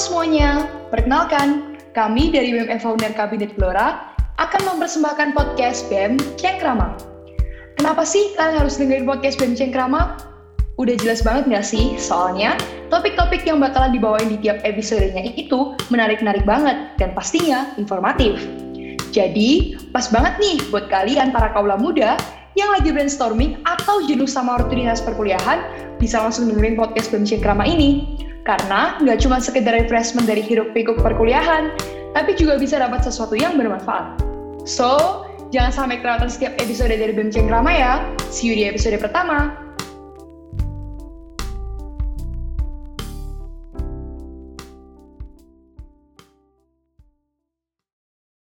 semuanya, perkenalkan, kami dari BEM Founder Kabinet Gelora akan mempersembahkan podcast BEM Cengkrama. Kenapa sih kalian harus dengerin podcast BEM Cengkrama? Udah jelas banget nggak sih? Soalnya topik-topik yang bakalan dibawain di tiap episodenya itu menarik-narik banget dan pastinya informatif. Jadi, pas banget nih buat kalian para kaula muda yang lagi brainstorming atau jenuh sama rutinitas perkuliahan, bisa langsung dengerin podcast BEM Cengkrama ini. Karena nggak cuma sekedar refreshment dari hiruk pikuk perkuliahan, tapi juga bisa dapat sesuatu yang bermanfaat. So, jangan sampai kelewatan setiap episode dari BEM Cengkrama ya. See you di episode pertama.